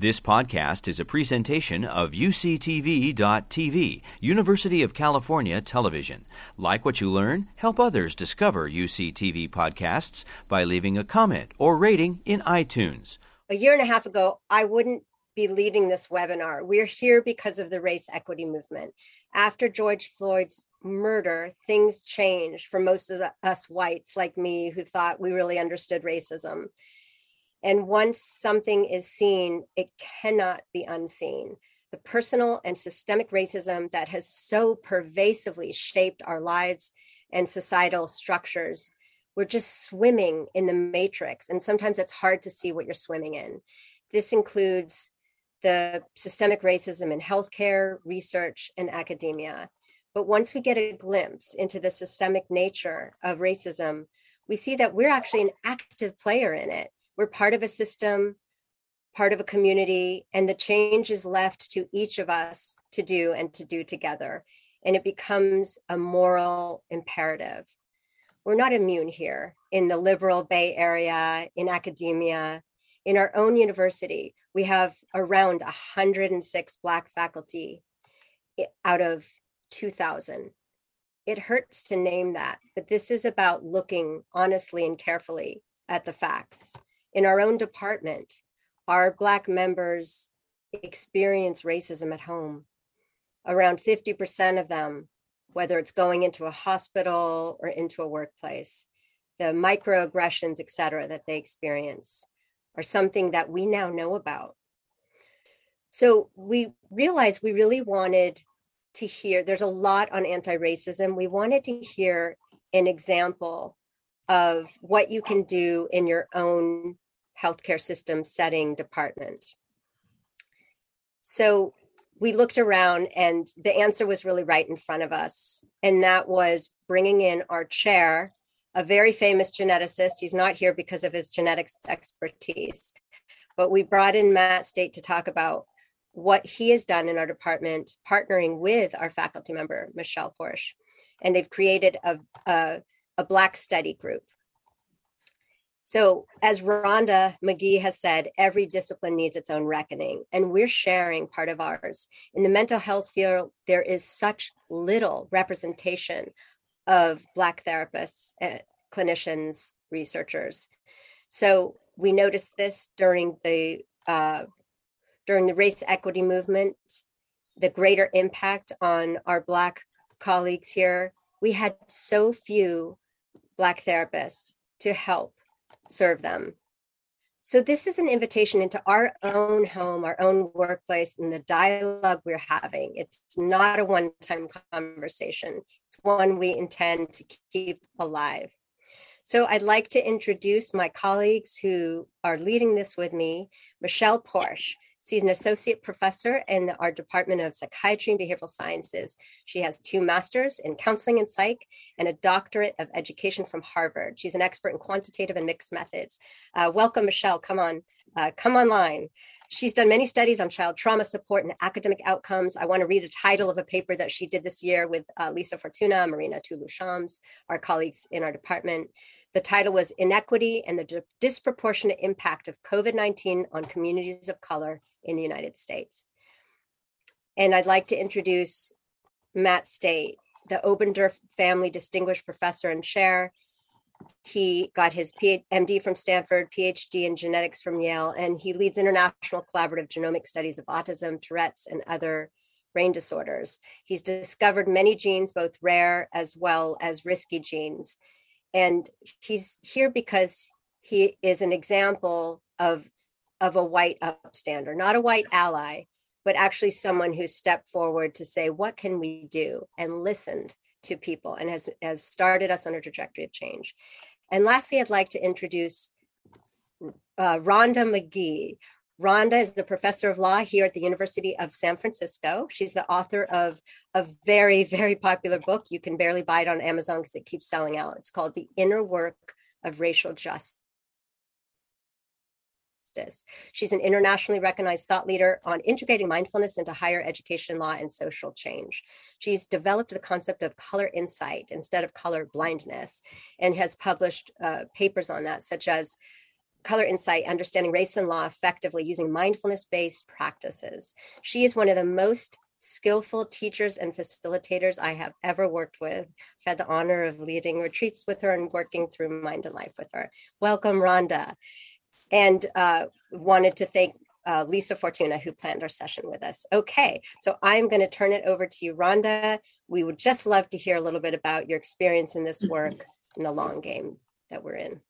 This podcast is a presentation of UCTV.tv, University of California Television. Like what you learn, help others discover UCTV podcasts by leaving a comment or rating in iTunes. A year and a half ago, I wouldn't be leading this webinar. We're here because of the race equity movement. After George Floyd's murder, things changed for most of us whites like me who thought we really understood racism. And once something is seen, it cannot be unseen. The personal and systemic racism that has so pervasively shaped our lives and societal structures. We're just swimming in the matrix, and sometimes it's hard to see what you're swimming in. This includes the systemic racism in healthcare, research, and academia. But once we get a glimpse into the systemic nature of racism, we see that we're actually an active player in it we're part of a system, part of a community, and the change is left to each of us to do and to do together. And it becomes a moral imperative. We're not immune here in the liberal Bay Area, in academia, in our own university. We have around 106 Black faculty out of 2,000. It hurts to name that, but this is about looking honestly and carefully at the facts in our own department, our Black members experience racism at home. Around 50% of them, whether it's going into a hospital or into a workplace, the microaggressions, et cetera, that they experience are something that we now know about. So we realized we really wanted to hear, there's a lot on anti racism. We wanted to hear an example of what you can do in your own healthcare system setting department. So we looked around and the answer was really right in front of us. And that was bringing in our chair, a very famous geneticist. He's not here because of his genetics expertise, but we brought in Matt State to talk about what he has done in our department, partnering with our faculty member, Michelle Porche. And they've created a, a a Black study group. So, as Rhonda Magee has said, every discipline needs its own reckoning, and we're sharing part of ours. In the mental health field, there is such little representation of Black therapists, uh, clinicians, researchers. So, we noticed this during the uh, during the race equity movement, the greater impact on our Black colleagues here. We had so few Black therapists to help serve them. So, this is an invitation into our own home, our own workplace, and the dialogue we're having. It's not a one time conversation, it's one we intend to keep alive. So, I'd like to introduce my colleagues who are leading this with me Michelle Porche. She's an associate professor in our Department of Psychiatry and Behavioral Sciences. She has two masters in counseling and psych and a doctorate of education from Harvard. She's an expert in quantitative and mixed methods. Uh, welcome, Michelle. Come on, uh, come online. She's done many studies on child trauma support and academic outcomes. I want to read the title of a paper that she did this year with uh, Lisa Fortuna, Marina Tolou-Shams, our colleagues in our department. The title was Inequity and the Disproportionate Impact of COVID 19 on Communities of Color in the United States. And I'd like to introduce Matt State, the Oberndorf Family Distinguished Professor and Chair. He got his MD from Stanford, PhD in genetics from Yale, and he leads international collaborative genomic studies of autism, Tourette's, and other brain disorders. He's discovered many genes, both rare as well as risky genes. And he's here because he is an example of of a white upstander, not a white ally, but actually someone who stepped forward to say, what can we do? And listened to people and has, has started us on a trajectory of change. And lastly, I'd like to introduce uh, Rhonda Magee. Rhonda is the professor of law here at the University of San Francisco. She's the author of a very, very popular book. You can barely buy it on Amazon because it keeps selling out. It's called The Inner Work of Racial Justice. She's an internationally recognized thought leader on integrating mindfulness into higher education law and social change. She's developed the concept of color insight instead of color blindness and has published uh, papers on that, such as color insight, understanding race and law effectively using mindfulness based practices. She is one of the most skillful teachers and facilitators I have ever worked with. I've had the honor of leading retreats with her and working through Mind and Life with her. Welcome, Rhonda. And uh, wanted to thank uh, Lisa Fortuna, who planned our session with us. Okay, so I'm going to turn it over to you, Rhonda. We would just love to hear a little bit about your experience in this work in the long game that we're in.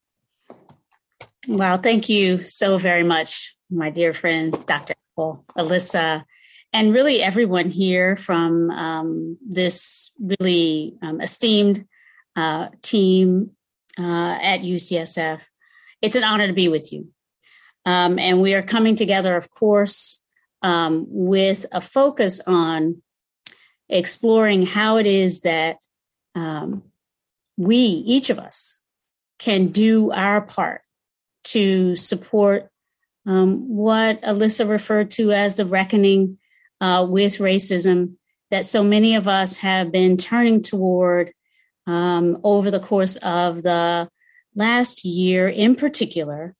Well, thank you so very much, my dear friend, Dr. Epel, Elissa, and really everyone here from um, this really um, esteemed uh, team uh, at UCSF. It's an honor to be with you. Um, and we are coming together, of course, um, with a focus on exploring how it is that um, we, each of us, can do our part to support um, what Elissa referred to as the reckoning uh, with racism that so many of us have been turning toward um, over the course of the last year in particular.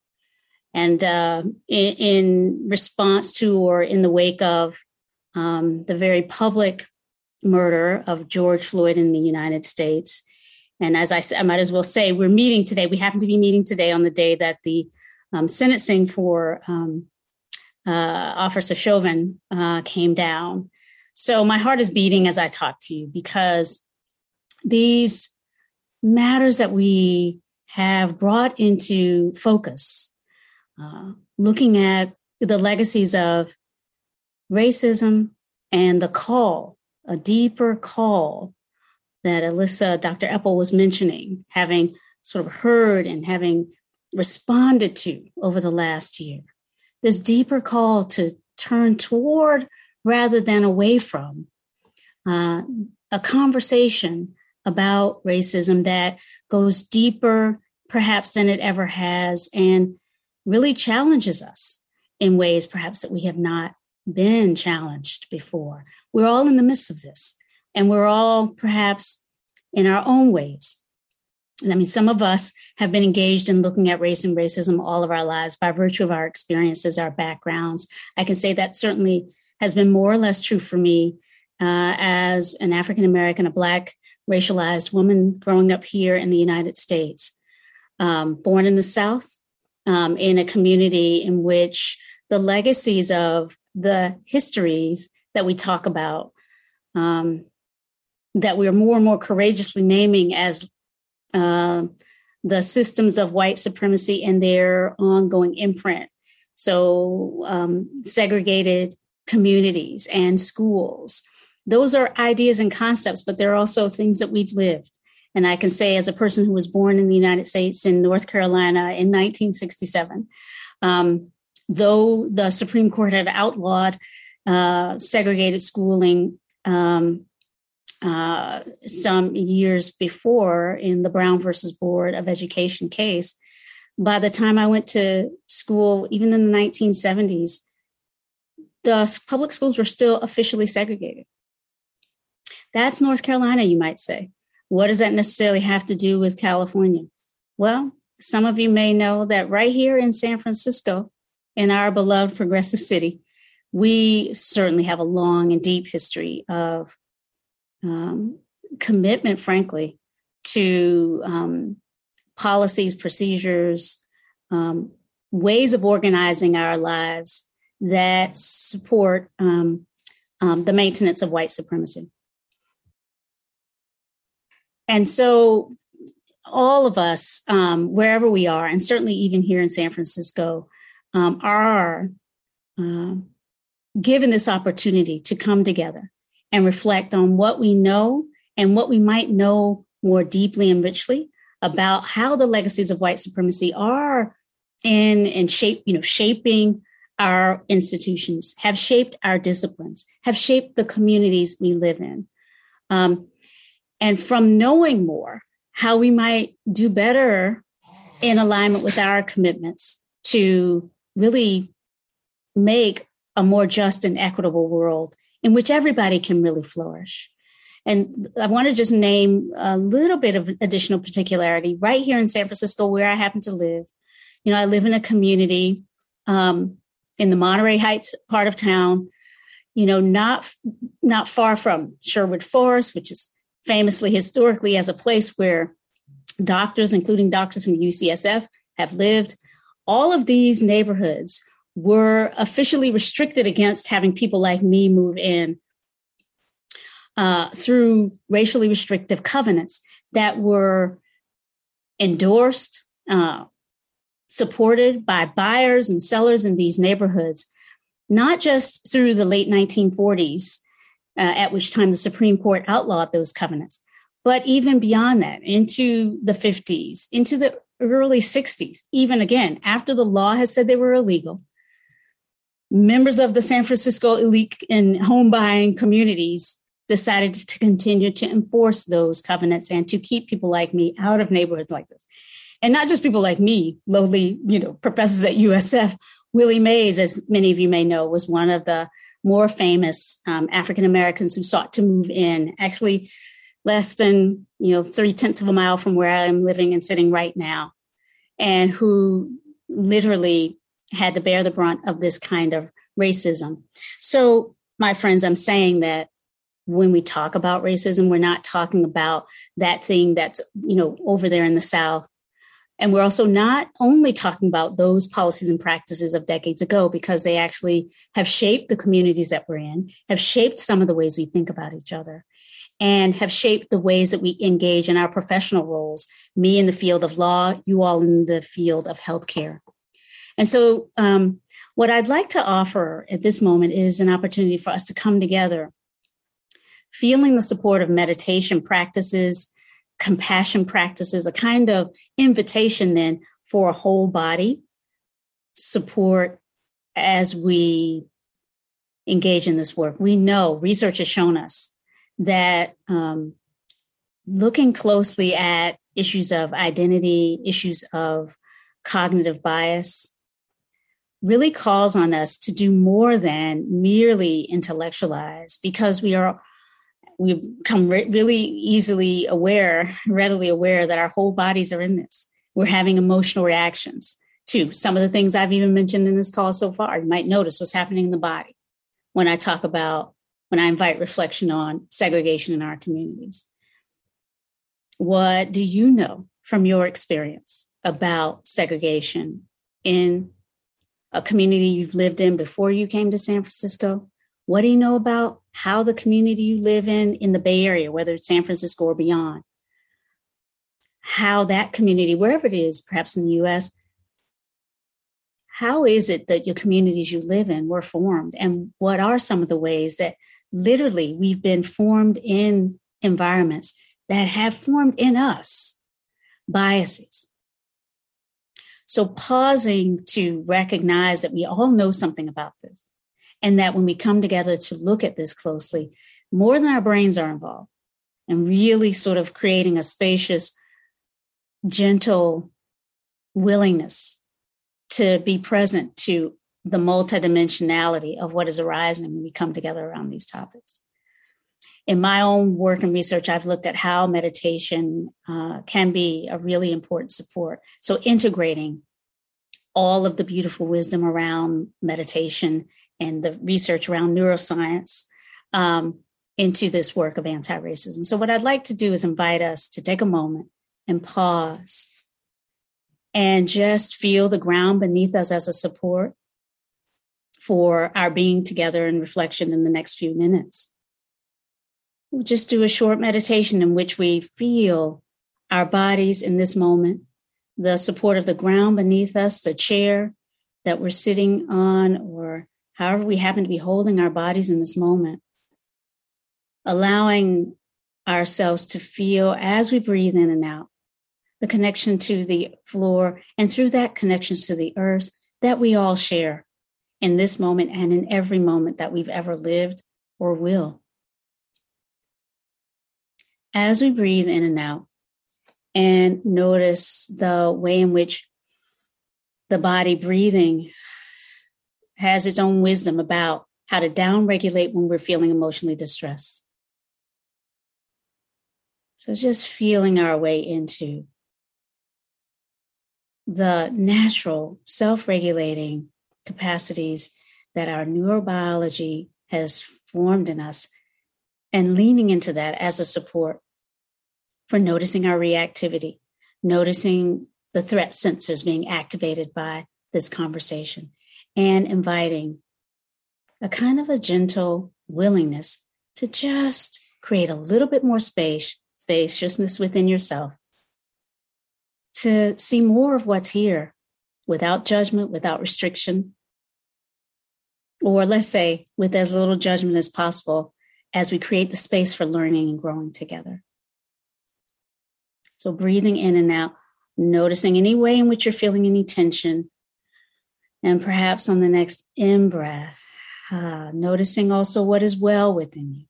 And uh, in, in, response to or in the wake of um, the very public murder of George Floyd in the United States. And as I, I might as well say, we're meeting today. We happen to be meeting today on the day that the um, sentencing for um, uh, Officer Chauvin uh, came down. So my heart is beating as I talk to you because these matters that we have brought into focus, uh, looking at the legacies of racism and the call, a deeper call that Elissa, Dr. Epel was mentioning, having sort of heard and having responded to over the last year. This deeper call to turn toward rather than away from uh, a conversation about racism that goes deeper, perhaps, than it ever has, and really challenges us in ways perhaps that we have not been challenged before. We're all in the midst of this, and we're all perhaps in our own ways I mean, some of us have been engaged in looking at race and racism all of our lives by virtue of our experiences, our backgrounds. I can say that certainly has been more or less true for me uh, as an African American, a Black racialized woman growing up here in the United States, um, born in the South, um, in a community in which the legacies of the histories that we talk about, um, that we are more and more courageously naming as uh, the systems of white supremacy and their ongoing imprint. So, um, segregated communities and schools. Those are ideas and concepts, but they're also things that we've lived. And I can say, as a person who was born in the United States in North Carolina in 1967, um, though the Supreme Court had outlawed uh, segregated schooling um, uh, some years before in the Brown versus Board of Education case. By the time I went to school, even in the 1970s, the public schools were still officially segregated. That's North Carolina, you might say. What does that necessarily have to do with California? Well, some of you may know that right here in San Francisco, in our beloved progressive city, we certainly have a long and deep history of um, commitment, frankly, to um, policies, procedures, um, ways of organizing our lives that support um, um, the maintenance of white supremacy. And so, all of us, um, wherever we are, and certainly even here in San Francisco, are uh, given this opportunity to come together and reflect on what we know and what we might know more deeply and richly about how the legacies of white supremacy are in and shape, you know, shaping our institutions, have shaped our disciplines, have shaped the communities we live in. Um, and from knowing more, how we might do better in alignment with our commitments to really make a more just and equitable world in which everybody can really flourish. And I want to just name a little bit of additional particularity right here in San Francisco, where I happen to live. You know, I live in a community um, in the Monterey Heights part of town. You know, not not far from Sherwood Forest, which is famously historically as a place where doctors, including doctors from UCSF, have lived. All of these neighborhoods were officially restricted against having people like me move in uh, through racially restrictive covenants that were endorsed, uh, supported by buyers and sellers in these neighborhoods, not just through the late 1940s, uh, at which time the Supreme Court outlawed those covenants, but even beyond that, into the 50s, into the early 60s, even again, after the law has said they were illegal, members of the San Francisco elite and home buying communities decided to continue to enforce those covenants and to keep people like me out of neighborhoods like this. And not just people like me, lowly, you know, professors at USF. Willie Mays, as many of you may know, was one of the more famous um, African Americans who sought to move in, actually less than, you know, three tenths of a mile from where I am living and sitting right now, and who literally had to bear the brunt of this kind of racism. So, my friends, I'm saying that when we talk about racism, we're not talking about that thing that's, you know, over there in the South. And we're also not only talking about those policies and practices of decades ago, because they actually have shaped the communities that we're in, have shaped some of the ways we think about each other, and have shaped the ways that we engage in our professional roles, me in the field of law, you all in the field of healthcare. And so, um, what I'd like to offer at this moment is an opportunity for us to come together feeling the support of meditation practices, compassion practices, a kind of invitation then for a whole body support as we engage in this work. We know research has shown us that um, looking closely at issues of identity, issues of cognitive bias, really calls on us to do more than merely intellectualize because we are we become re- really easily aware, readily aware that our whole bodies are in this. We're having emotional reactions to some of the things I've even mentioned in this call so far. You might notice what's happening in the body when I talk about, when I invite reflection on segregation in our communities. What do you know from your experience about segregation in a community you've lived in before you came to San Francisco? What do you know about how the community you live in in the Bay Area, whether it's San Francisco or beyond, how that community, wherever it is, perhaps in the US, how is it that your communities you live in were formed? And what are some of the ways that literally we've been formed in environments that have formed in us biases? So, pausing to recognize that we all know something about this and that when we come together to look at this closely, more than our brains are involved, and really sort of creating a spacious, gentle willingness to be present to the multidimensionality of what is arising when we come together around these topics. In my own work and research, I've looked at how meditation uh, can be a really important support. So, integrating all of the beautiful wisdom around meditation and the research around neuroscience um, into this work of anti racism. So, what I'd like to do is invite us to take a moment and pause and just feel the ground beneath us as a support for our being together in reflection in the next few minutes. We'll just do a short meditation in which we feel our bodies in this moment, the support of the ground beneath us, the chair that we're sitting on, or however we happen to be holding our bodies in this moment, allowing ourselves to feel as we breathe in and out the connection to the floor and through that connection to the earth that we all share in this moment and in every moment that we've ever lived or will. As we breathe in and out and notice the way in which the body breathing has its own wisdom about how to downregulate when we're feeling emotionally distressed. So just feeling our way into the natural self regulating capacities that our neurobiology has formed in us and leaning into that as a support for noticing our reactivity, noticing the threat sensors being activated by this conversation, and inviting a kind of a gentle willingness to just create a little bit more space, spaciousness within yourself to see more of what's here without judgment, without restriction, or let's say with as little judgment as possible as we create the space for learning and growing together. So, breathing in and out, noticing any way in which you're feeling any tension. And perhaps on the next in breath, uh, noticing also what is well within you.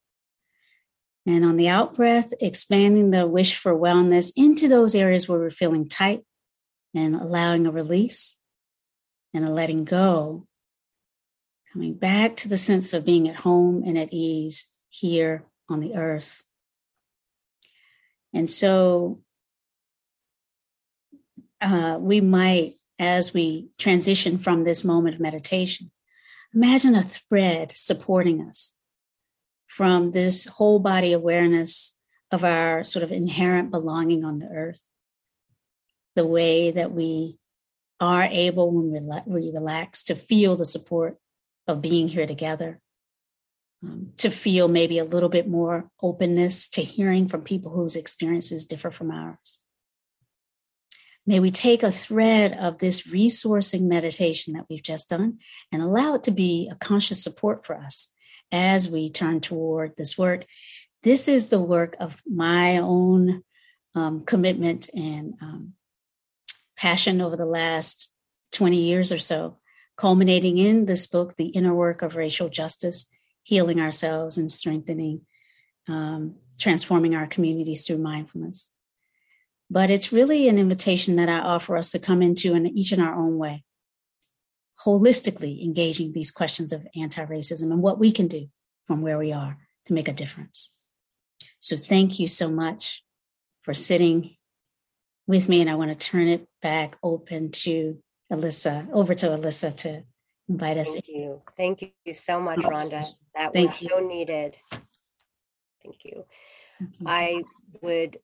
And on the out breath, expanding the wish for wellness into those areas where we're feeling tight and allowing a release and a letting go. Coming back to the sense of being at home and at ease here on the earth. And so uh, we might, as we transition from this moment of meditation, imagine a thread supporting us from this whole body awareness of our sort of inherent belonging on the earth, the way that we are able when we relax to feel the support of being here together, um, to feel maybe a little bit more openness to hearing from people whose experiences differ from ours. May we take a thread of this resourcing meditation that we've just done and allow it to be a conscious support for us as we turn toward this work. This is the work of my own um, commitment and um, passion over the last 20 years or so, culminating in this book, The Inner Work of Racial Justice Healing Ourselves and Strengthening, um, Transforming Our Communities Through Mindfulness. But it's really an invitation that I offer us to come into in each in our own way holistically engaging these questions of anti racism and what we can do from where we are to make a difference. So, thank you so much for sitting with me. And I want to turn it back open to Elissa, over to Elissa to invite us. Thank you. Thank you so much, Rhonda. That Thank was you. so needed. Thank you. Thank you. I would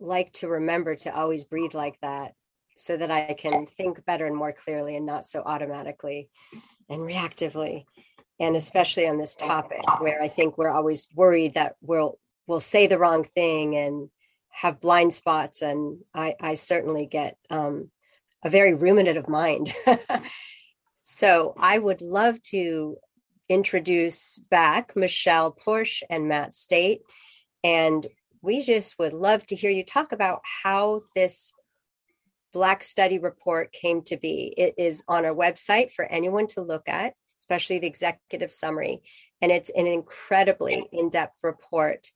like to remember to always breathe like that so that I can think better and more clearly and not so automatically and reactively. And especially on this topic where I think we're always worried that we'll we'll say the wrong thing and have blind spots. And I, I certainly get um, a very ruminative mind. so I would love to introduce back Michelle Porche and Matt State. And we just would love to hear you talk about how this Black Study Report came to be. It is on our website for anyone to look at, especially the executive summary. And it's an incredibly in depth report,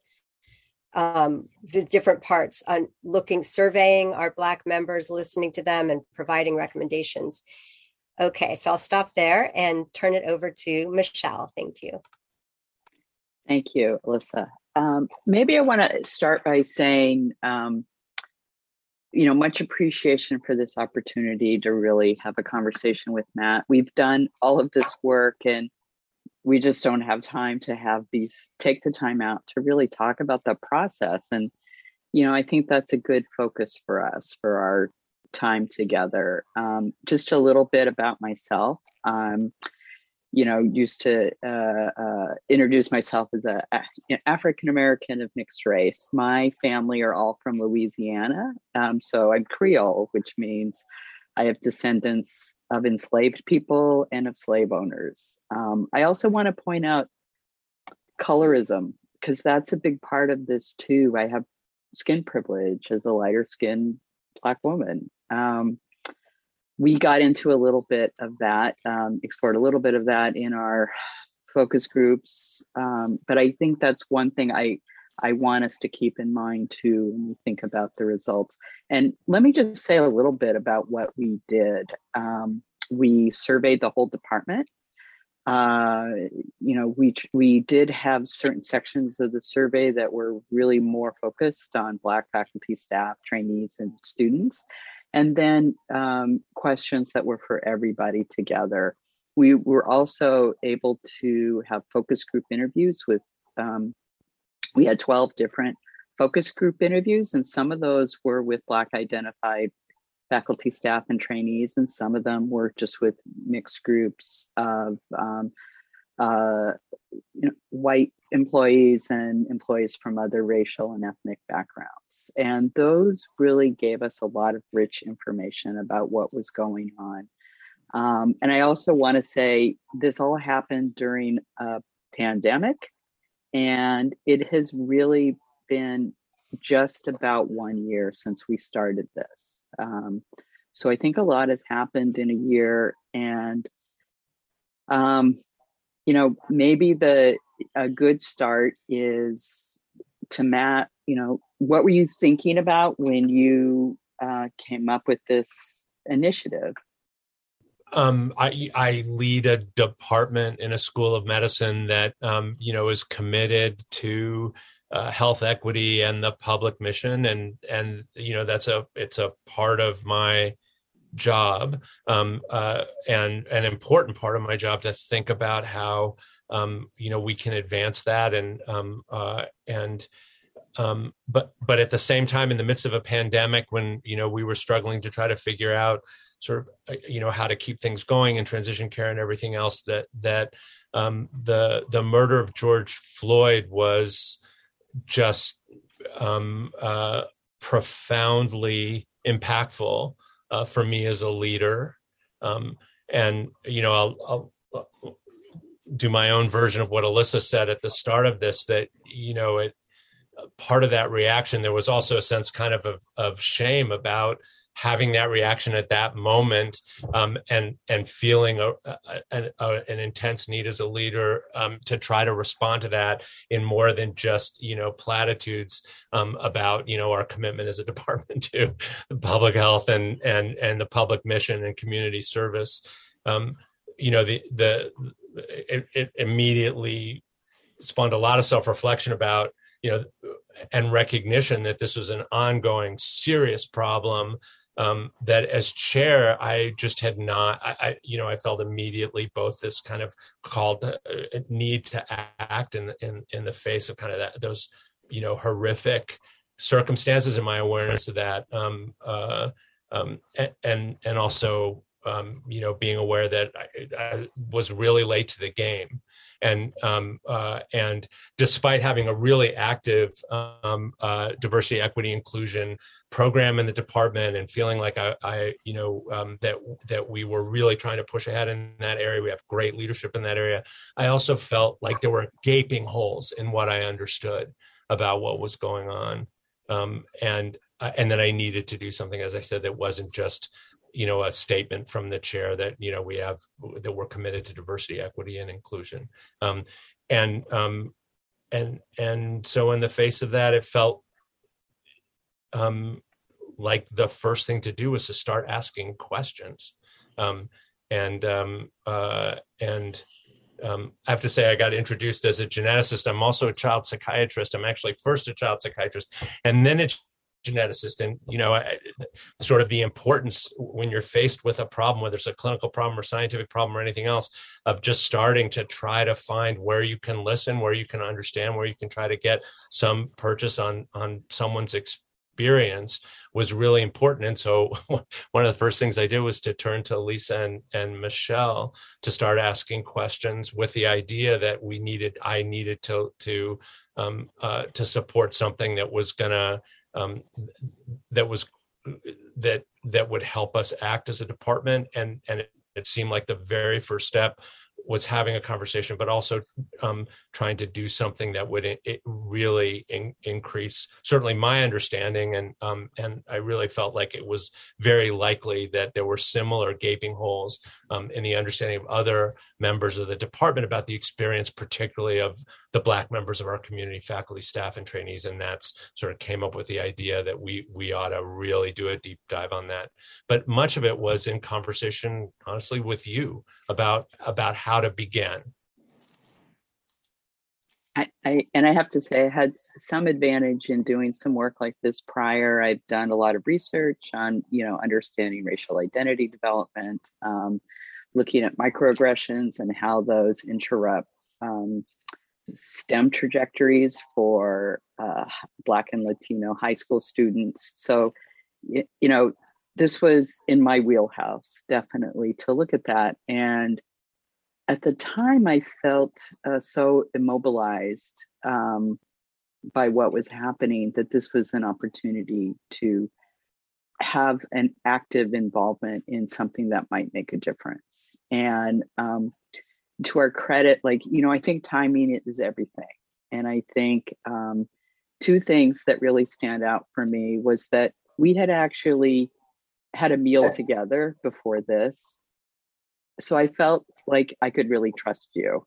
um, the different parts on looking, surveying our Black members, listening to them, and providing recommendations. Okay, so I'll stop there and turn it over to Michelle. Thank you. Thank you, Elissa. Um, maybe I want to start by saying um, you know, much appreciation for this opportunity to really have a conversation with Matt. We've done all of this work and we just don't have time to have these take the time out to really talk about the process. And, you know, I think that's a good focus for us for our time together. Um, just a little bit about myself. Um, you know, used to uh, uh, introduce myself as a, a African American of mixed race. My family are all from Louisiana, um, so I'm Creole, which means I have descendants of enslaved people and of slave owners. Um, I also want to point out colorism because that's a big part of this too. I have skin privilege as a lighter skinned black woman. Um, we got into a little bit of that, um, explored a little bit of that in our focus groups. Um, but I think that's one thing I I want us to keep in mind too when we think about the results. And let me just say a little bit about what we did. Um, we surveyed the whole department. Uh, you know, we we did have certain sections of the survey that were really more focused on Black faculty, staff, trainees, and students. And then um, questions that were for everybody together. We were also able to have focus group interviews with, um, we had 12 different focus group interviews, and some of those were with Black identified faculty, staff, and trainees, and some of them were just with mixed groups of um, uh, you know, white employees and employees from other racial and ethnic backgrounds. And those really gave us a lot of rich information about what was going on. Um, and I also want to say this all happened during a pandemic, and it has really been just about one year since we started this. Um, so I think a lot has happened in a year, and um, you know, maybe the a good start is to Matt. You know, what were you thinking about when you uh, came up with this initiative? Um, I, I lead a department in a school of medicine that um, you know is committed to uh, health equity and the public mission, and and you know that's a it's a part of my job um, uh, and an important part of my job to think about how um, you know we can advance that and um, uh, and um, but but at the same time in the midst of a pandemic when you know we were struggling to try to figure out sort of uh, you know how to keep things going and transition care and everything else that that um, the the murder of George Floyd was just um, uh, profoundly impactful uh, for me as a leader. Um, and you know, I'll, I'll, do my own version of what Elissa said at the start of this. That you know, it part of that reaction there was also a sense kind of of, of shame about having that reaction at that moment um, and and feeling a, a, a, an intense need as a leader um, to try to respond to that in more than just you know platitudes um, about you know our commitment as a department to public health and and and the public mission and community service um, you know the the it, it immediately spawned a lot of self-reflection about you know and recognition that this was an ongoing serious problem um, that as chair, I just had not, I, I, you know, I felt immediately both this kind of called uh, need to act in, in, in the face of kind of that, those, you know, horrific circumstances and my awareness of that. Um, uh, um, and, and also, um, you know, being aware that I, I was really late to the game and um, uh, and despite having a really active um, uh, diversity, equity, inclusion program in the department, and feeling like I, I you know, um, that that we were really trying to push ahead in that area. We have great leadership in that area. I also felt like there were gaping holes in what I understood about what was going on, um, and uh, and that I needed to do something. As I said, that wasn't just you know a statement from the chair that you know we have that we're committed to diversity equity and inclusion um, and um, and and so in the face of that it felt um, like the first thing to do was to start asking questions um, and um, uh, and um, I have to say, I got introduced as a geneticist. I'm also a child psychiatrist. I'm actually first a child psychiatrist, and then a geneticist and you know sort of the importance when you're faced with a problem whether it's a clinical problem or scientific problem or anything else of just starting to try to find where you can listen where you can understand where you can try to get some purchase on on someone's experience was really important. And so one of the first things i did was to turn to lisa and, and michelle to start asking questions with the idea that we needed i needed to to um, uh, to support something that was going to um, that was that that would help us act as a department. And and it, it seemed like the very first step was having a conversation, but also um, trying to do something that would it really in, increase certainly my understanding, and um, and I really felt like it was very likely that there were similar gaping holes um, in the understanding of other members of the department about the experience, particularly of the Black members of our community, faculty, staff, and trainees, and that's sort of came up with the idea that we we ought to really do a deep dive on that. But much of it was in conversation, honestly, with you about about how to begin I, I, and I have to say, I had some advantage in doing some work like this prior. I've done a lot of research on, you know, understanding racial identity development, um, looking at microaggressions and how those interrupt um, STEM trajectories for uh, Black and Latino high school students. So, you know, this was in my wheelhouse, definitely to look at that. And at the time, I felt uh, so immobilized um, by what was happening that this was an opportunity to have an active involvement in something that might make a difference. And um, to our credit, like, you know, I think timing is everything. And I think um, two things that really stand out for me was that we had actually had a meal together before this. So I felt like I could really trust you.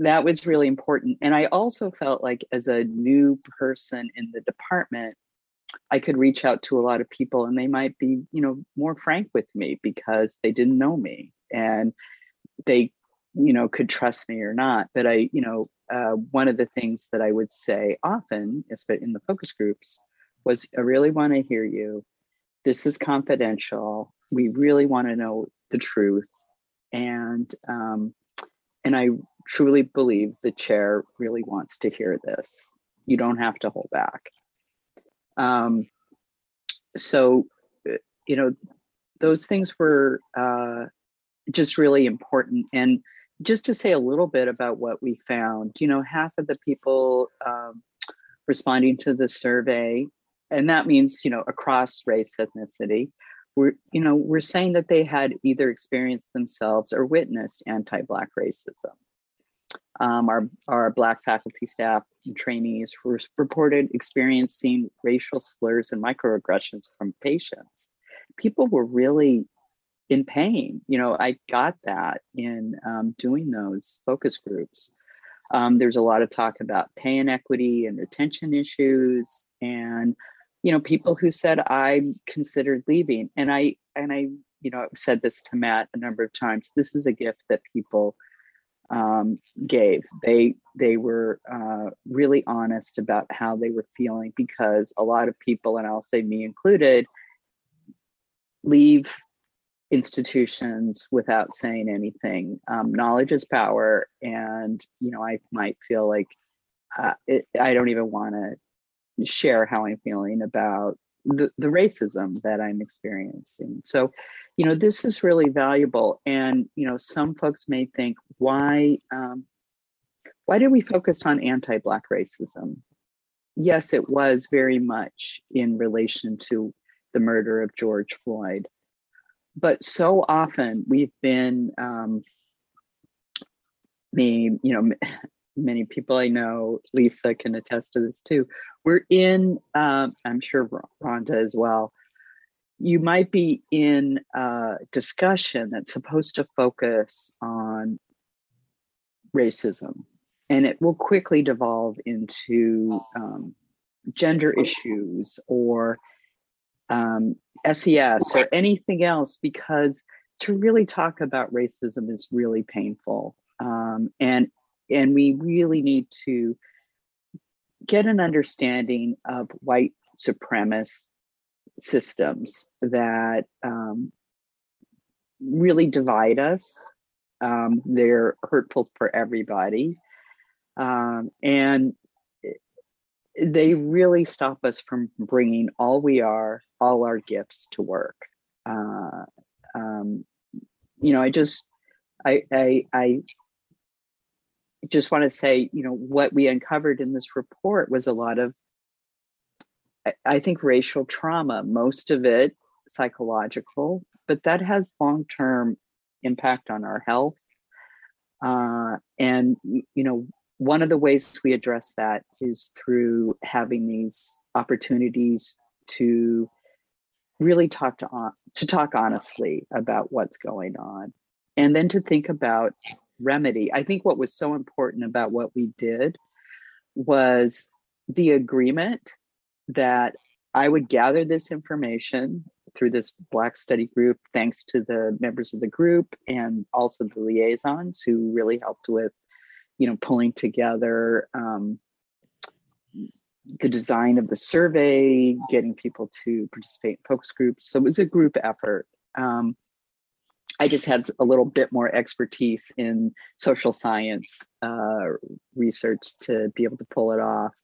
That was really important. And I also felt like as a new person in the department, I could reach out to a lot of people and they might be, you know, more frank with me because they didn't know me and they, you know, could trust me or not. But I, you know, uh, one of the things that I would say often, especially in the focus groups, was I really want to hear you. This is confidential. We really want to know the truth. And um, and I truly believe the chair really wants to hear this. You don't have to hold back. Um, so, uh, you know, those things were uh, just really important. And just to say a little bit about what we found, you know, half of the people um, responding to the survey, and that means, you know, across race, ethnicity, we're, you know, we're saying that they had either experienced themselves or witnessed anti-Black racism. Um, our, our Black faculty staff and trainees were reported experiencing racial slurs and microaggressions from patients. People were really in pain. You know, I got that in um, doing those focus groups. Um, there's a lot of talk about pay inequity and retention issues, and you know, people who said I considered leaving, and I and I, you know, said this to Matt a number of times. This is a gift that people um, gave. They they were uh, really honest about how they were feeling because a lot of people, and I'll say me included, leave institutions without saying anything. Um, knowledge is power, and you know I might feel like uh, it, I don't even want to share how I'm feeling about the, the racism that I'm experiencing. So, you know, this is really valuable. And, you know, some folks may think, why, um, why did we focus on anti-Black racism? Yes, it was very much in relation to the murder of George Floyd. But so often we've been, um, me, you know, many people I know, Lisa can attest to this too. We're in, um, I'm sure Rhonda as well. You might be in a discussion that's supposed to focus on racism, and it will quickly devolve into um, gender issues or um, SES or anything else because to really talk about racism is really painful. Um, and and we really need to get an understanding of white supremacist systems that um, really divide us. Um, they're hurtful for everybody. Um, and they really stop us from bringing all we are, all our gifts to work. Uh, um, you know, I just, I, I, I just want to say, you know, what we uncovered in this report was a lot of, I think, racial trauma, most of it psychological, but that has long term impact on our health. Uh, and, you know, one of the ways we address that is through having these opportunities to really talk to to talk honestly about what's going on and then to think about remedy. I think what was so important about what we did was the agreement that I would gather this information through this Black study group, thanks to the members of the group and also the liaisons who really helped with you know, pulling together um, the design of the survey, getting people to participate in focus groups. So it was a group effort. Um, I just had a little bit more expertise in social science uh, research to be able to pull it off.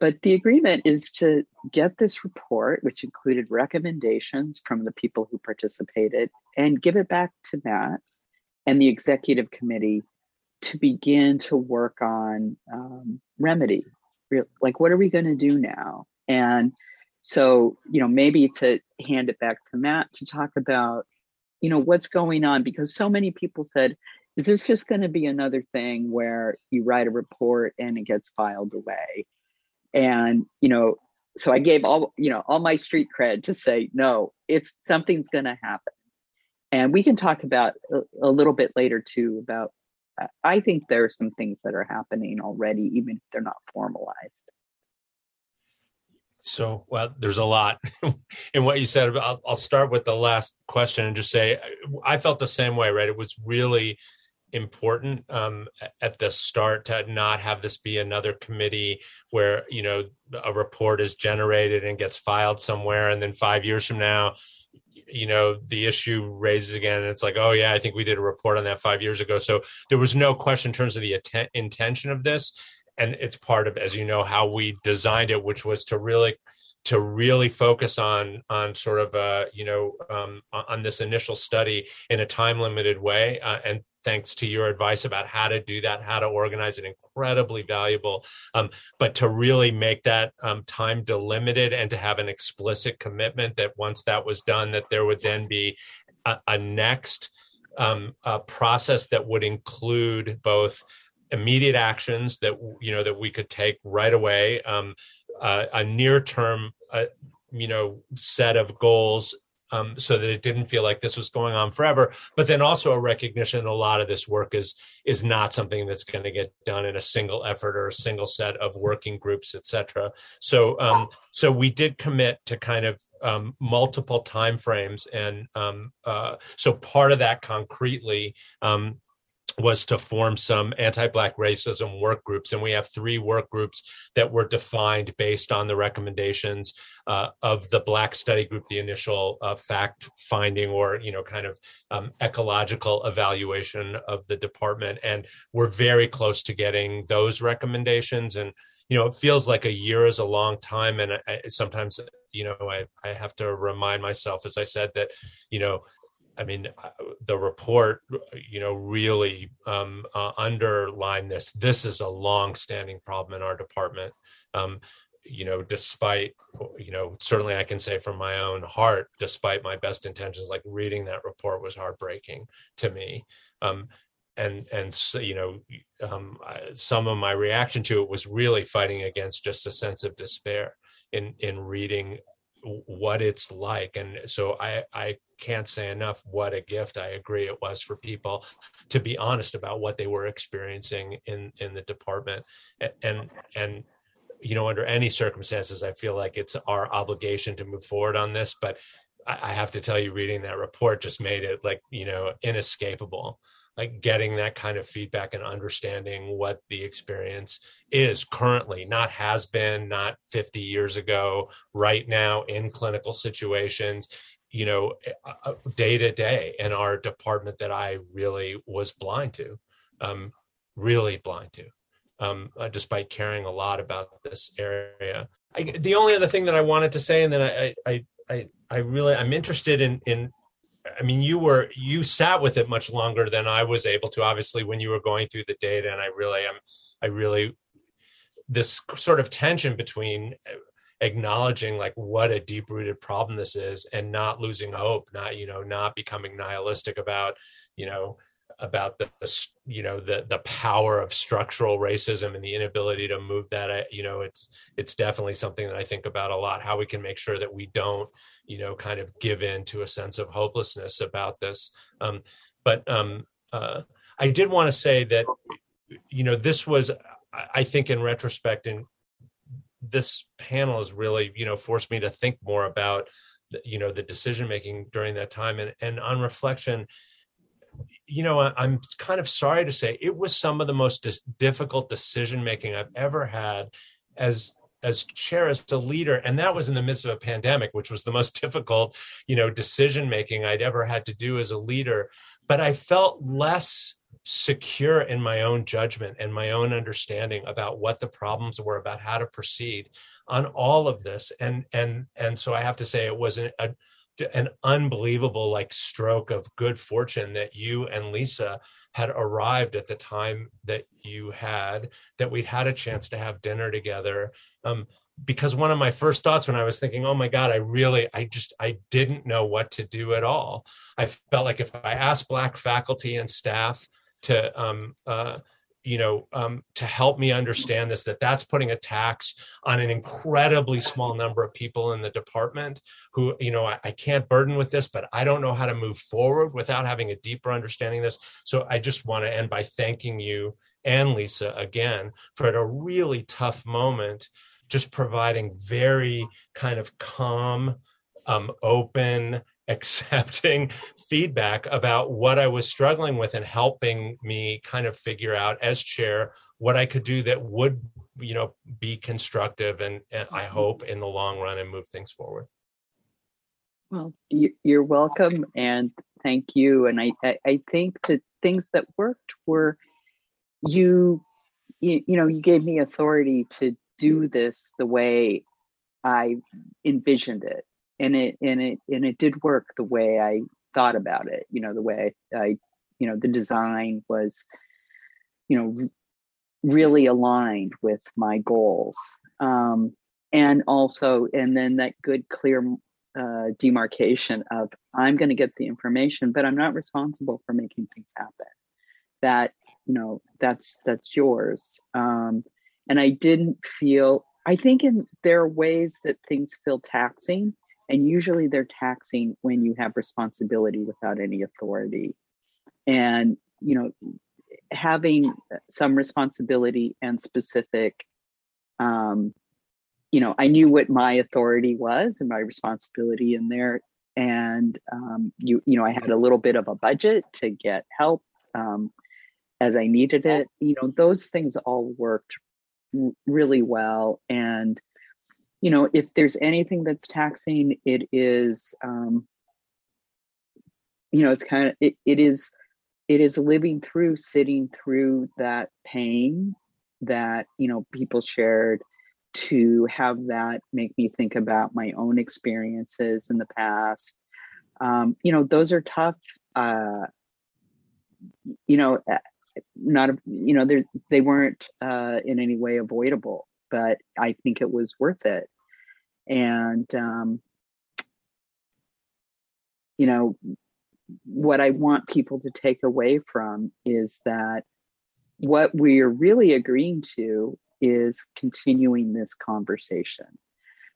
But the agreement is to get this report, which included recommendations from the people who participated, and give it back to Matt and the executive committee to begin to work on um, remedy. Like, what are we going to do now? And so, you know, maybe to hand it back to Matt to talk about, you know, what's going on because so many people said, is this just going to be another thing where you write a report and it gets filed away? And, you know, so I gave all, you know, all my street cred to say, no, it's something's going to happen. And we can talk about a, a little bit later too about I think there are some things that are happening already, even if they're not formalized. So, well, there's a lot in what you said. I'll, I'll start with the last question and just say I felt the same way, right? It was really important um, at the start to not have this be another committee where you know a report is generated and gets filed somewhere and then five years from now you know the issue raises again and it's like oh yeah i think we did a report on that five years ago. So there was no question in terms of the atten- intention of this. And it's part of as you know how we designed it which was to really to really focus on on sort of uh you know um, on this initial study in a time limited way uh, and thanks to your advice about how to do that, how to organize it, incredibly valuable. Um, but to really make that um, time delimited and to have an explicit commitment that once that was done, that there would then be a, a next um, a process that would include both immediate actions that you know that we could take right away, um, uh, a near term. Uh, you know set of goals um, so that it didn't feel like this was going on forever. But then also a recognition that a lot of this work is is not something that's going to get done in a single effort or a single set of working groups, et cetera. So um, so we did commit to kind of um, multiple timeframes, and um, uh, so part of that concretely um, was to form some anti-black racism work groups. And we have three work groups that were defined based on the recommendations uh, of the black study group the initial uh, fact finding or you know kind of um, ecological evaluation of the department. And we're very close to getting those recommendations. And you know it feels like a year is a long time. And I, sometimes you know I, I have to remind myself as i said that you know I mean, uh, the report, you know, really um, uh, underlined this. This is a long-standing problem in our department. Um, you know, despite, you know, certainly I can say from my own heart, despite my best intentions, like reading that report was heartbreaking to me. Um, and and so, you know, um, some of my reaction to it was really fighting against just a sense of despair in in reading what it's like. And so i i can't say enough what a gift i agree it was for people to be honest about what they were experiencing in in the department. And and you know under any circumstances i feel like it's our obligation to move forward on this but i, I have to tell you reading that report just made it like you know inescapable like getting that kind of feedback and understanding what the experience is currently not has been not 50 years ago right now in clinical situations you know uh, uh, day to day in our department that i really was blind to um, really blind to um, uh, despite caring a lot about this area. I, the only other thing that i wanted to say and then i i i, I really i'm interested in in I mean, you were you sat with it much longer than I was able to. Obviously, when you were going through the data, and I really am, I really this sort of tension between acknowledging like what a deep rooted problem this is and not losing hope not you know not becoming nihilistic about you know about the, the, you know the the power of structural racism and the inability to move that uh, you know it's it's definitely something that i think about a lot how we can make sure that we don't you know kind of give in to a sense of hopelessness about this. Um, but um, uh, i did want to say that you know this was i think in retrospect and this panel has really you know forced me to think more about you know the decision making during that time. And and on reflection you know, I'm kind of sorry to say it was some of the most difficult decision making I've ever had as as chair as a leader and that was in the midst of a pandemic which was the most difficult you know decision making i'd ever had to do as a leader. But i felt less secure in my own judgment and my own understanding about what the problems were about how to proceed on all of this. And and and so i have to say it was an, a, an unbelievable like stroke of good fortune that you and lisa had arrived at the time that you had that we'd had a chance to have dinner together. Um, because one of my first thoughts when i was thinking oh my god i really i just i didn't know what to do at all i felt like if i asked black faculty and staff to um, uh, you know um, to help me understand this that that's putting a tax on an incredibly small number of people in the department who you know I, I, can't burden with this but i don't know how to move forward without having a deeper understanding of this. So i just want to end by thanking you and lisa again for at a really tough moment just providing very kind of calm um, open accepting feedback about what I was struggling with and helping me kind of figure out as chair what I could do that would, you know, be constructive and, and I mm-hmm. hope in the long run and move things forward. Well, you're welcome and thank you. And I, I think the things that worked were you, you, you know, you gave me authority to do this the way I envisioned it and it and it and it did work the way I thought about it. You know, the way I, you know, the design was, you know, really aligned with my goals, um, and also, and then that good, clear uh, demarcation of I'm going to get the information, but I'm not responsible for making things happen. That you know, that's that's yours. Um, and I didn't feel. I think in there are ways that things feel taxing and usually they're taxing when you have responsibility without any authority. And, you know, having some responsibility and specific, um, you know, I knew what my authority was and my responsibility in there. And, um, you, you know, I had a little bit of a budget to get help um, as I needed it. You know, those things all worked really well. And, you know, if there's anything that's taxing, it is, um, you know, it's kind of, it, it is, it is living through, sitting through that pain that, you know, people shared to have that make me think about my own experiences in the past. Um, you know, those are tough. Uh, you know, eh, not you know they weren't uh, in any way avoidable but I think it was worth it. And, um, you know, what I want people to take away from is that what we're really agreeing to is continuing this conversation,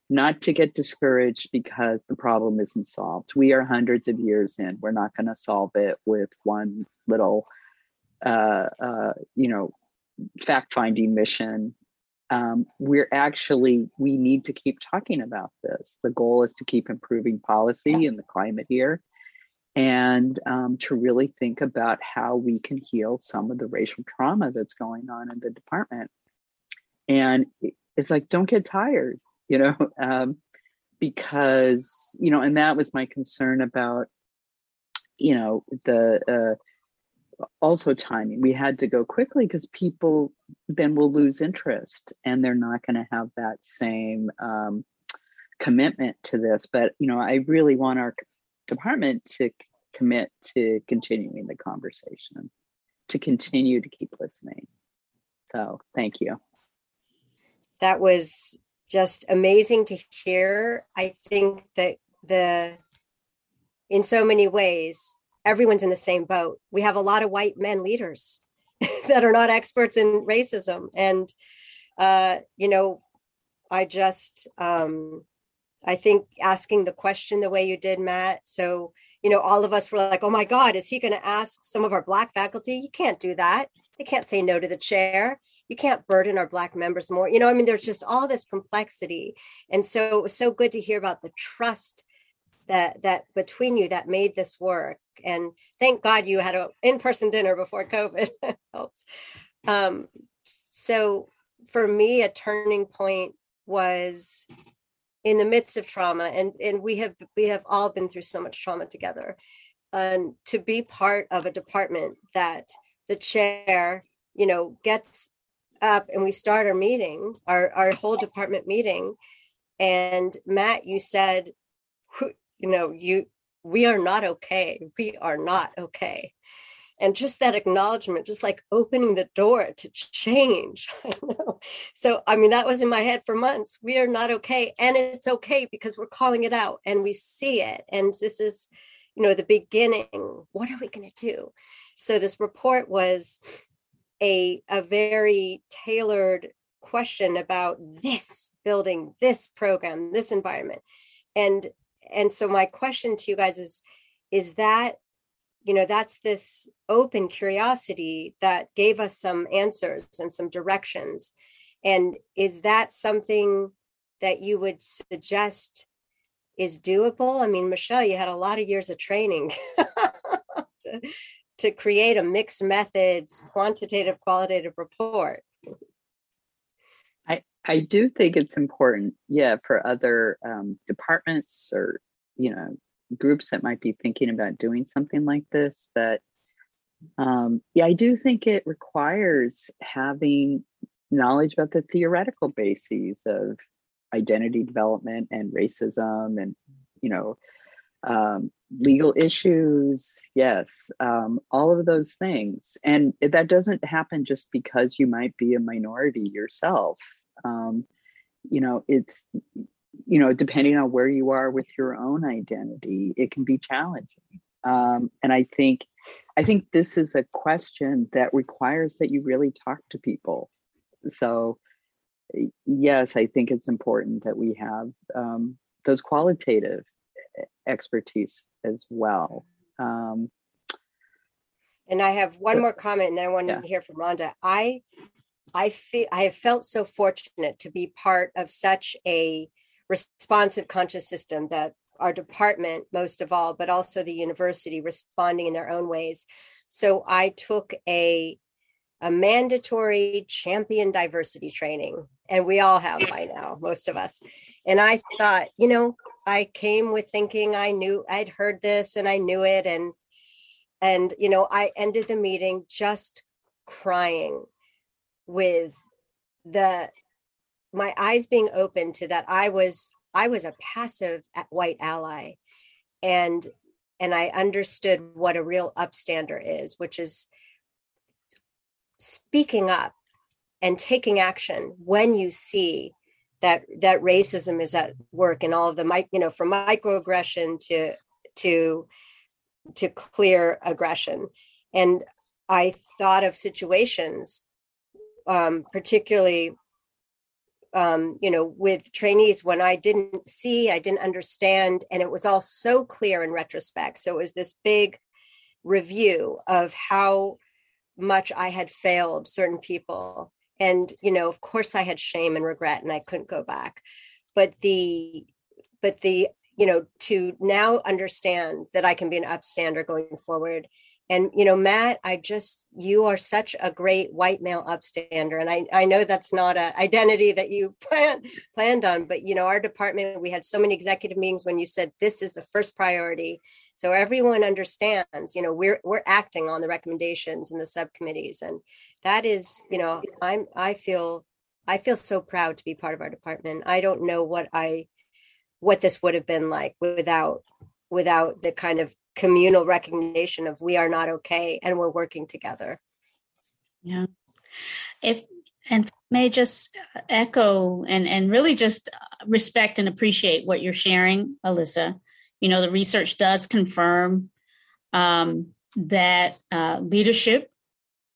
not to get discouraged because the problem isn't solved. We are hundreds of years in. We're not going to solve it with one little, uh, uh, you know, fact finding mission um, we're actually we need to keep talking about this. The goal is to keep improving policy in the climate here and um, to really think about how we can heal some of the racial trauma that's going on in the department. And it's like don't get tired you know um, because you know and that was my concern about you know the uh, also timing. We had to go quickly because people then will lose interest and they're not going to have that same um, commitment to this. But you know, I really want our department to commit to continuing the conversation, to continue to keep listening. So, thank you. That was just amazing to hear. I think that the in so many ways everyone's in the same boat. We have a lot of white men leaders that are not experts in racism. And, uh, you know, I just, um, I think asking the question the way you did, Matt. So, you know, all of us were like, oh my God, is he going to ask some of our Black faculty? You can't do that. They can't say no to the chair. You can't burden our Black members more. You know, I mean, there's just all this complexity. And so it was so good to hear about the trust that that between you that made this work And thank God you had an in person dinner before COVID helps. Um, so for me, a turning point was in the midst of trauma and and we have we have all been through so much trauma together and to be part of a department that the chair you know gets up and we start our meeting our our whole department meeting and matt you said you know you we are not okay we are not okay. And just that acknowledgement just like opening the door to change so i mean that was in my head for months we are not okay and it's okay because we're calling it out and we see it and this is you know the beginning. What are we going to do? So this report was a a very tailored question about this building this program this environment. And and so my question to you guys is is that you know that's this open curiosity that gave us some answers and some directions. And is that something that you would suggest is doable? I mean michelle you had a lot of years of training to, to create a mixed methods quantitative qualitative report i i do think it's important yeah for other um, departments or you know groups that might be thinking about doing something like this that um, yeah i do think it requires having knowledge about the theoretical bases of identity development and racism and you know um, legal issues yes um, all of those things and that doesn't happen just because you might be a minority yourself um, you know it's you know, depending on where you are with your own identity, it can be challenging. Um, and I think, I think this is a question that requires that you really talk to people. So, yes, I think it's important that we have um, those qualitative expertise as well. Um, and I have one more comment, and then I want yeah. to hear from Rhonda. I, I feel I have felt so fortunate to be part of such a responsive conscious system that our department most of all but also the university responding in their own ways so i took a a mandatory champion diversity training and we all have by now most of us and i thought you know i came with thinking i knew i'd heard this and i knew it and and you know i ended the meeting just crying with the my eyes being open to that i was i was a passive white ally and and i understood what a real upstander is which is speaking up and taking action when you see that that racism is at work and all of the mic you know from microaggression to to to clear aggression and i thought of situations um, particularly um, you know, with trainees when I didn't see, I didn't understand, and it was all so clear in retrospect. So it was this big review of how much I had failed certain people. And, you know, of course I had shame and regret and I couldn't go back. But the, but the, you know, to now understand that I can be an upstander going forward and you know matt i just you are such a great white male upstander. And i i know that's not an identity that you planned planned on but you know our department we had so many executive meetings when you said this is the first priority. So everyone understands you know we're we're acting on the recommendations in the subcommittees. And that is you know i'm i feel i feel so proud to be part of our department. I don't know what i what this would have been like without without the kind of communal recognition of we are not okay and we're working together. Yeah. If and may just echo and and really just respect and appreciate what you're sharing Elissa. You know the research does confirm um, that uh, leadership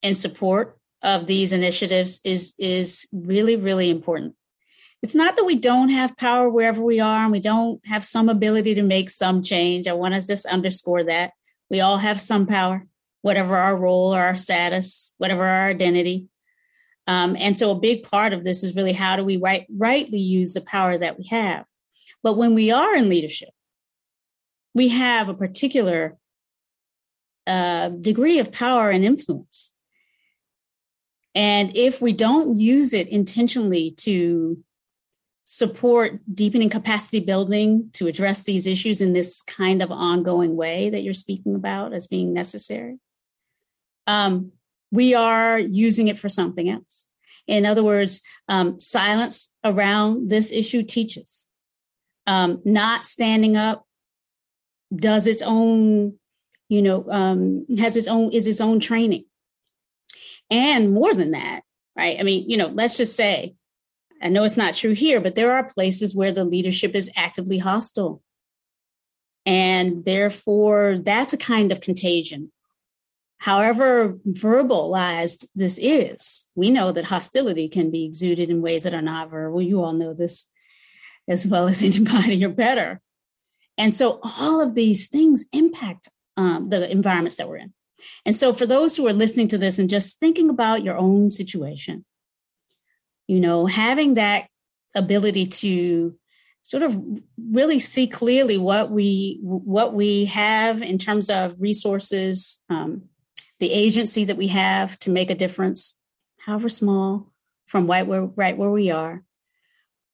and support of these initiatives is is really really important it's not that we don't have power wherever we are and we don't have some ability to make some change. I want to just underscore that. We all have some power, whatever our role or our status, whatever our identity. Um, and so a big part of this is really how do we right, rightly use the power that we have. But when we are in leadership, we have a particular a degree of power and influence. And if we don't use it intentionally to support deepening capacity building to address these issues in this kind of ongoing way that you're speaking about as being necessary, um, we are using it for something else. In other words, um, silence around this issue teaches. Um, not standing up does its own, you know, um, has its own, is its own training. And more than that, right? I mean, you know, let's just say I know it's not true here, but there are places where the leadership is actively hostile. And therefore, that's a kind of contagion. However, verbalized this is, we know that hostility can be exuded in ways that are not verbal. You all know this as well as anybody or better. And so, all of these things impact um, the environments that we're in. And so, for those who are listening to this and just thinking about your own situation, you know having that ability to sort of really see clearly what we what we have in terms of resources um, the agency that we have to make a difference however small from right where right where we are.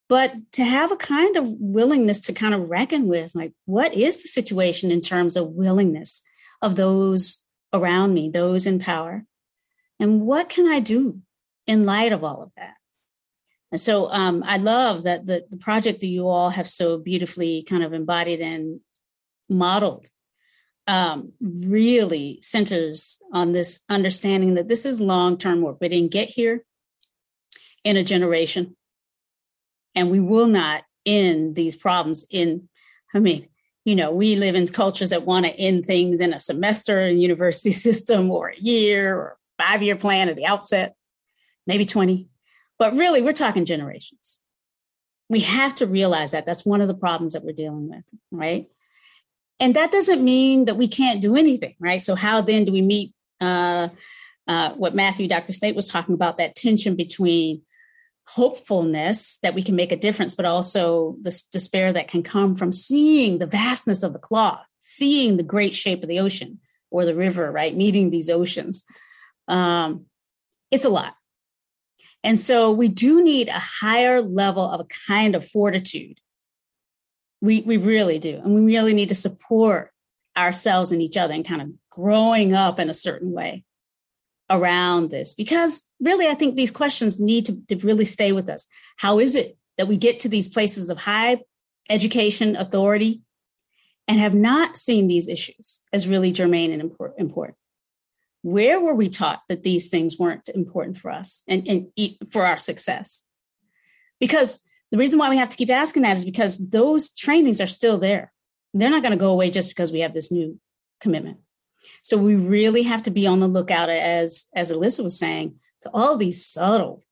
But to have a kind of willingness to kind of reckon with like what is the situation in terms of willingness of those around me those in power? And what can i do in light of all of that and so um, I love that the, the project that you all have so beautifully kind of embodied and modeled um, really centers on this understanding that this is long term work. We didn't get here in a generation, and we will not end these problems in, I mean, you know, we live in cultures that want to end things in a semester in university system or a year or five year plan at the outset, maybe 20. But really, we're talking generations. We have to realize that that's one of the problems that we're dealing with, right? And that doesn't mean that we can't do anything, right? So, how then do we meet uh, uh, what Matthew, Dr. State was talking about that tension between hopefulness that we can make a difference, but also the despair that can come from seeing the vastness of the cloth, seeing the great shape of the ocean or the river, right? Meeting these oceans. Um, it's a lot. And so we do need a higher level of a kind of fortitude. We, we really do. And we really need to support ourselves and each other and kind of growing up in a certain way around this. Because really, I think these questions need to, to really stay with us. How is it that we get to these places of high education authority and have not seen these issues as really germane and important? Where were we taught that these things weren't important for us and, and for our success? Because the reason why we have to keep asking that is because those trainings are still there. They're not going to go away just because we have this new commitment. So we really have to be on the lookout, as as Elissa was saying, to all these subtle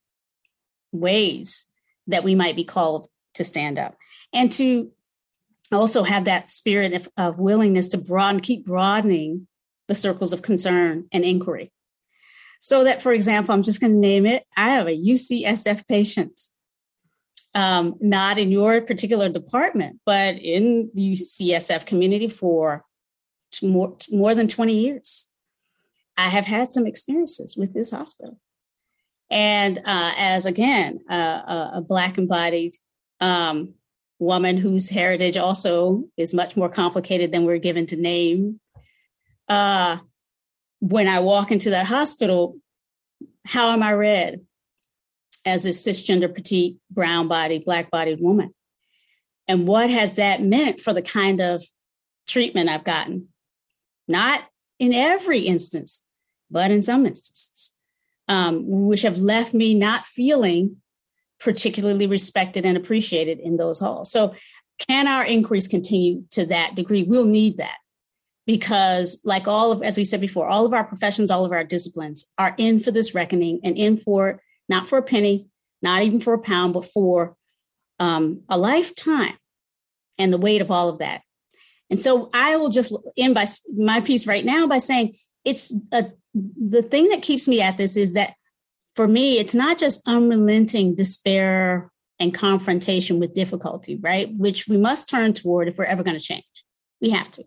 ways that we might be called to stand up, and to also have that spirit of, of willingness to broaden, keep broadening the circles of concern and inquiry. So that, for example, I'm just going to name it. I have a UCSF patient, um, not in your particular department, but in the UCSF community for more, more than 20 years. I have had some experiences with this hospital. And uh, as again, uh, a Black embodied um, woman whose heritage also is much more complicated than we're given to name uh, when I walk into that hospital, how am I read as a cisgender, petite, brown bodied, black bodied woman? And what has that meant for the kind of treatment I've gotten? Not in every instance, but in some instances, um, which have left me not feeling particularly respected and appreciated in those halls. So, can our increase continue to that degree? We'll need that because like all of as we said before all of our professions all of our disciplines are in for this reckoning and in for not for a penny not even for a pound but for um, a lifetime and the weight of all of that. And so i will just end by my piece right now by saying it's a, the thing that keeps me at this is that for me it's not just unrelenting despair and confrontation with difficulty right? Which we must turn toward if we're ever going to change. We have to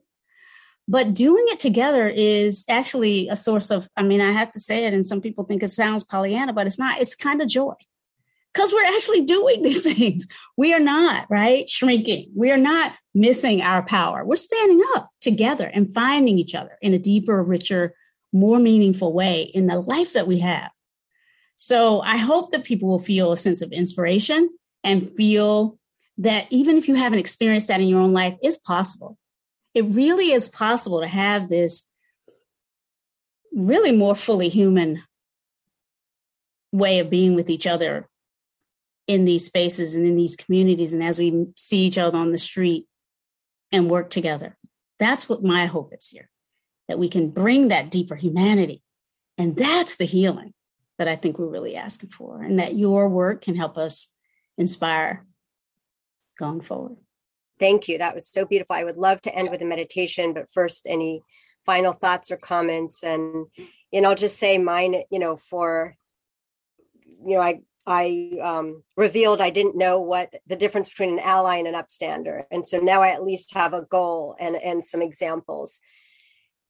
but doing it together is actually a source of i mean i have to say it and some people think it sounds pollyanna but it's not. It's kind of joy. Because we're actually doing these things. We are not right shrinking. We are not missing our power. We're standing up together and finding each other in a deeper richer more meaningful way in the life that we have. So i hope that people will feel a sense of inspiration and feel that even if you haven't experienced that in your own life it's possible it really is possible to have this really more fully human way of being with each other in these spaces and in these communities and as we see each other on the street and work together. That's what my hope is here that we can bring that deeper humanity. And that's the healing that i think we're really asking for and that your work can help us inspire going forward Thank you. That was so beautiful. I would love to end with a meditation, but first, any final thoughts or comments? And and I'll just say mine. You know, for you know, I I um, revealed I didn't know what the difference between an ally and an upstander, and so now I at least have a goal and and some examples.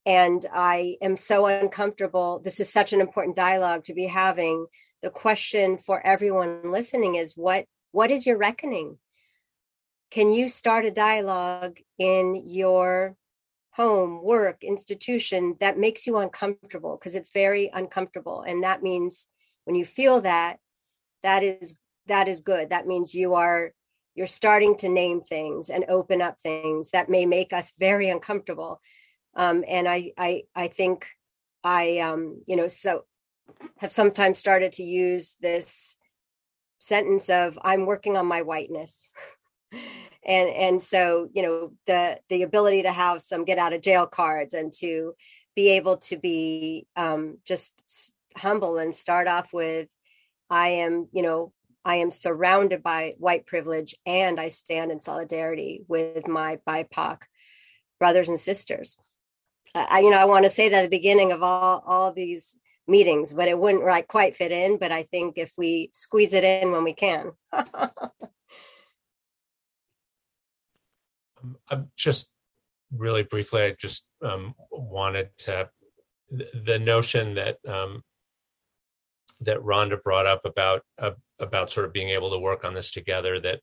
And I am so uncomfortable. This is such an important dialogue to be having. The question for everyone listening is what what is your reckoning? Can you start a dialogue in your home work institution that makes you uncomfortable? Because it's very uncomfortable and that means when you feel that that is that is good. That means you are you're starting to name things and open up things that may make us very uncomfortable. Um, and i i i think i um you know so have sometimes started to use this sentence of i'm working on my whiteness and and so you know the the ability to have some get out of jail cards and to be able to be um, just humble and start off with i am you know i am surrounded by white privilege and i stand in solidarity with my bipoc brothers and sisters. I you know i want to say that at the beginning of all all these meetings but it wouldn't right quite fit in but i think if we squeeze it in when we can I'm just really briefly, I just um, wanted to the notion that um, that Rhonda brought up about uh, about sort of being able to work on this together. That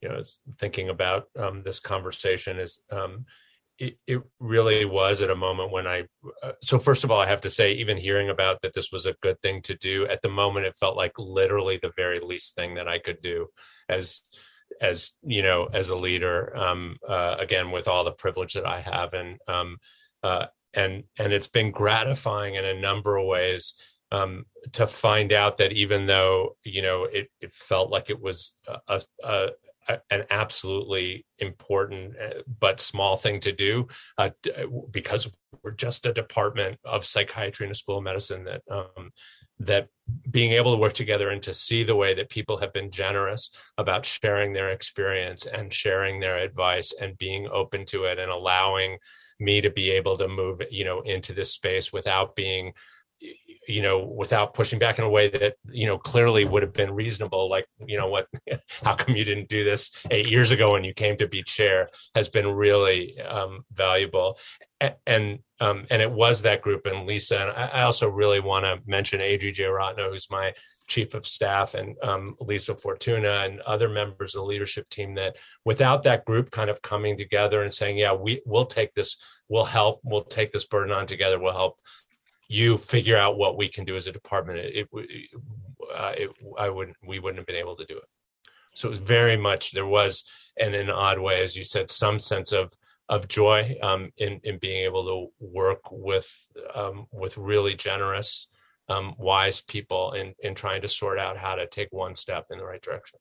you know, thinking about um, this conversation is um, it, it really was at a moment when I. Uh, so first of all, I have to say, even hearing about that this was a good thing to do at the moment, it felt like literally the very least thing that I could do as as you know as a leader um, uh, again with all the privilege that i have and um, uh, and and it's been gratifying in a number of ways um, to find out that even though you know it, it felt like it was a, a, a, an absolutely important uh, but small thing to do uh, because we're just a department of psychiatry in a school of medicine that um, that being able to work together and to see the way that people have been generous about sharing their experience and sharing their advice and being open to it and allowing me to be able to move you know into this space without being you know without pushing back in a way that you know clearly would have been reasonable like you know what how come you didn't do this eight years ago when you came to be chair has been really um, valuable and um, and it was that group and Lisa. And I, also really want to mention Adri Ratno, who's my chief of staff, and um, Lisa Fortuna and other members of the leadership team. That without that group kind of coming together and saying, "Yeah, we, we will take this, we'll help, we'll take this burden on together, we'll help you figure out what we can do as a department," it, it, uh, it I wouldn't, we wouldn't have been able to do it. So it was very much there was, and in an odd way, as you said, some sense of of joy um, in in being able to work with um, with really generous, um, wise people in in trying to sort out how to take one step in the right direction.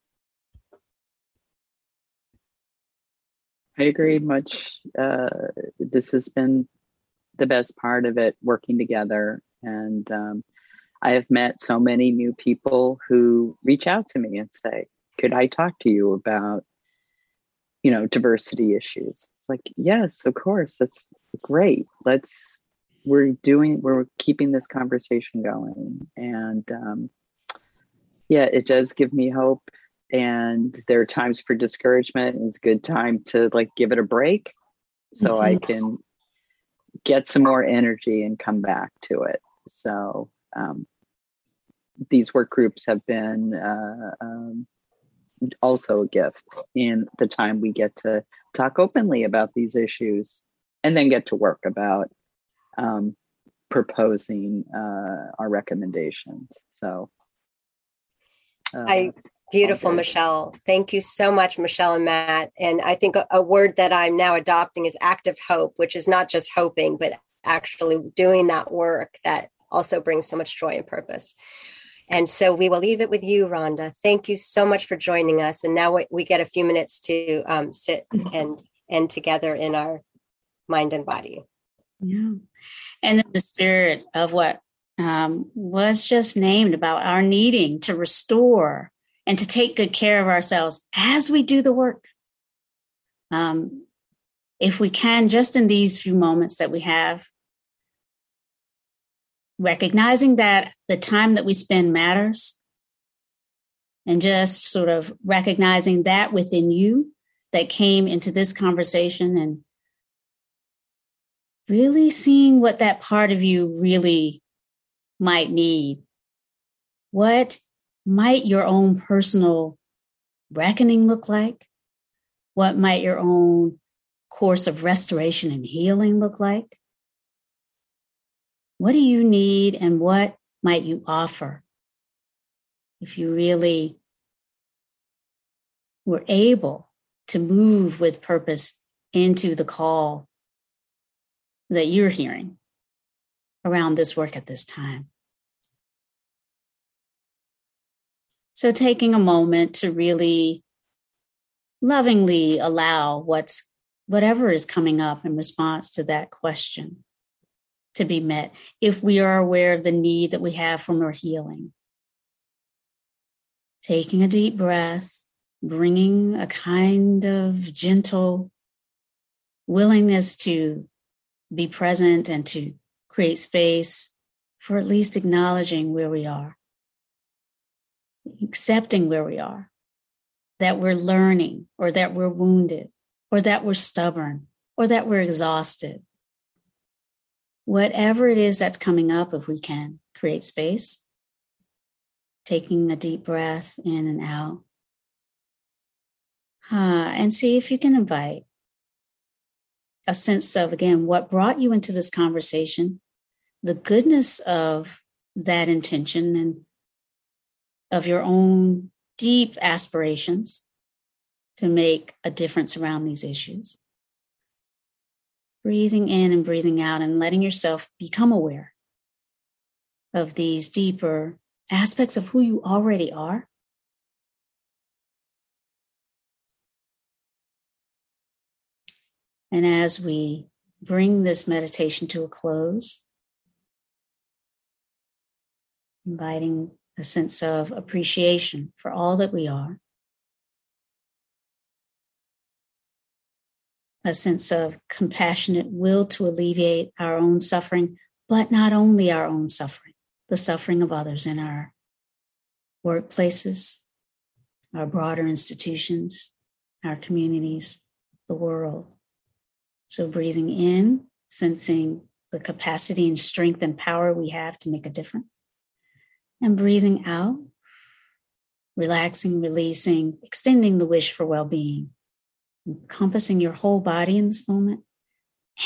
I agree much. Uh, this has been the best part of it, working together, and um, I have met so many new people who reach out to me and say, "Could I talk to you about?" you know diversity issues it's like, yes, of course, that's great. Let's we're doing we're keeping this conversation going, and um, yeah, it does give me hope. And there are times for discouragement. It's a good time to like give it a break, so mm-hmm. I can get some more energy and come back to it. So um, these work groups have been uh, um, also a gift in the time we get to talk openly about these issues and then get to work about um, proposing uh, our recommendations. So, uh, I beautiful, Michelle. Thank you so much, Michelle and Matt. And I think a, a word that I'm now adopting is active hope, which is not just hoping, but actually doing that work that also brings so much joy and purpose. And so we will leave it with you, Rhonda. Thank you so much for joining us. And now we, we get a few minutes to um, sit and and together in our mind and body. Yeah. And then the spirit of what um, was just named about our needing to restore and to take good care of ourselves as we do the work. Um, if we can, just in these few moments that we have, recognizing that the time that we spend matters and just sort of recognizing that within you that came into this conversation and really seeing what that part of you really might need. What might your own personal reckoning look like? What might your own course of restoration and healing look like? What do you need and what might you offer if you really were able to move with purpose into the call that you're hearing around this work at this time? So, taking a moment to really lovingly allow what's whatever is coming up in response to that question to be met if we are aware of the need that we have for more healing. Taking a deep breath, bringing a kind of gentle willingness to be present and to create space for at least acknowledging where we are accepting where we are, that we're learning, or that we're wounded, or that we're stubborn, or that we're exhausted. Whatever it is that's coming up, if we can create space, taking a deep breath in and out. Uh, and see if you can invite a sense of, again, what brought you into this conversation, the goodness of that intention, and of your own deep aspirations to make a difference around these issues. Breathing in and breathing out and letting yourself become aware of these deeper aspects of who you already are. And as we bring this meditation to a close, inviting a sense of appreciation for all that we are, a sense of compassionate will to alleviate our own suffering, but not only our own suffering, the suffering of others in our workplaces, our broader institutions, our communities, the world. So, breathing in, sensing the capacity and strength and power we have to make a difference and breathing out, relaxing, releasing, extending the wish for well being, encompassing your whole body in this moment,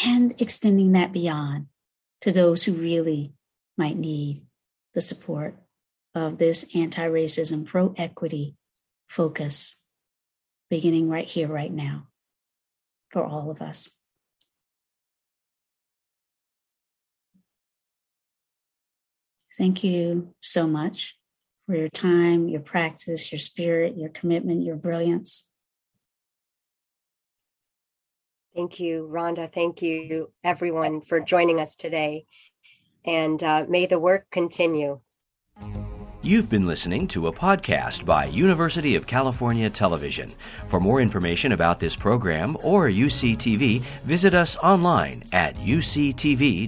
and extending that beyond to those who really might need the support of this anti racism, pro equity focus, beginning right here, right now, for all of us. Thank you so much for your time, your practice, your spirit, your commitment, your brilliance. Thank you, Rhonda. Thank you, everyone, for joining us today. And uh, may the work continue. You've been listening to a podcast by University of California Television. For more information about this program or UCTV, visit us online at uctv.tv.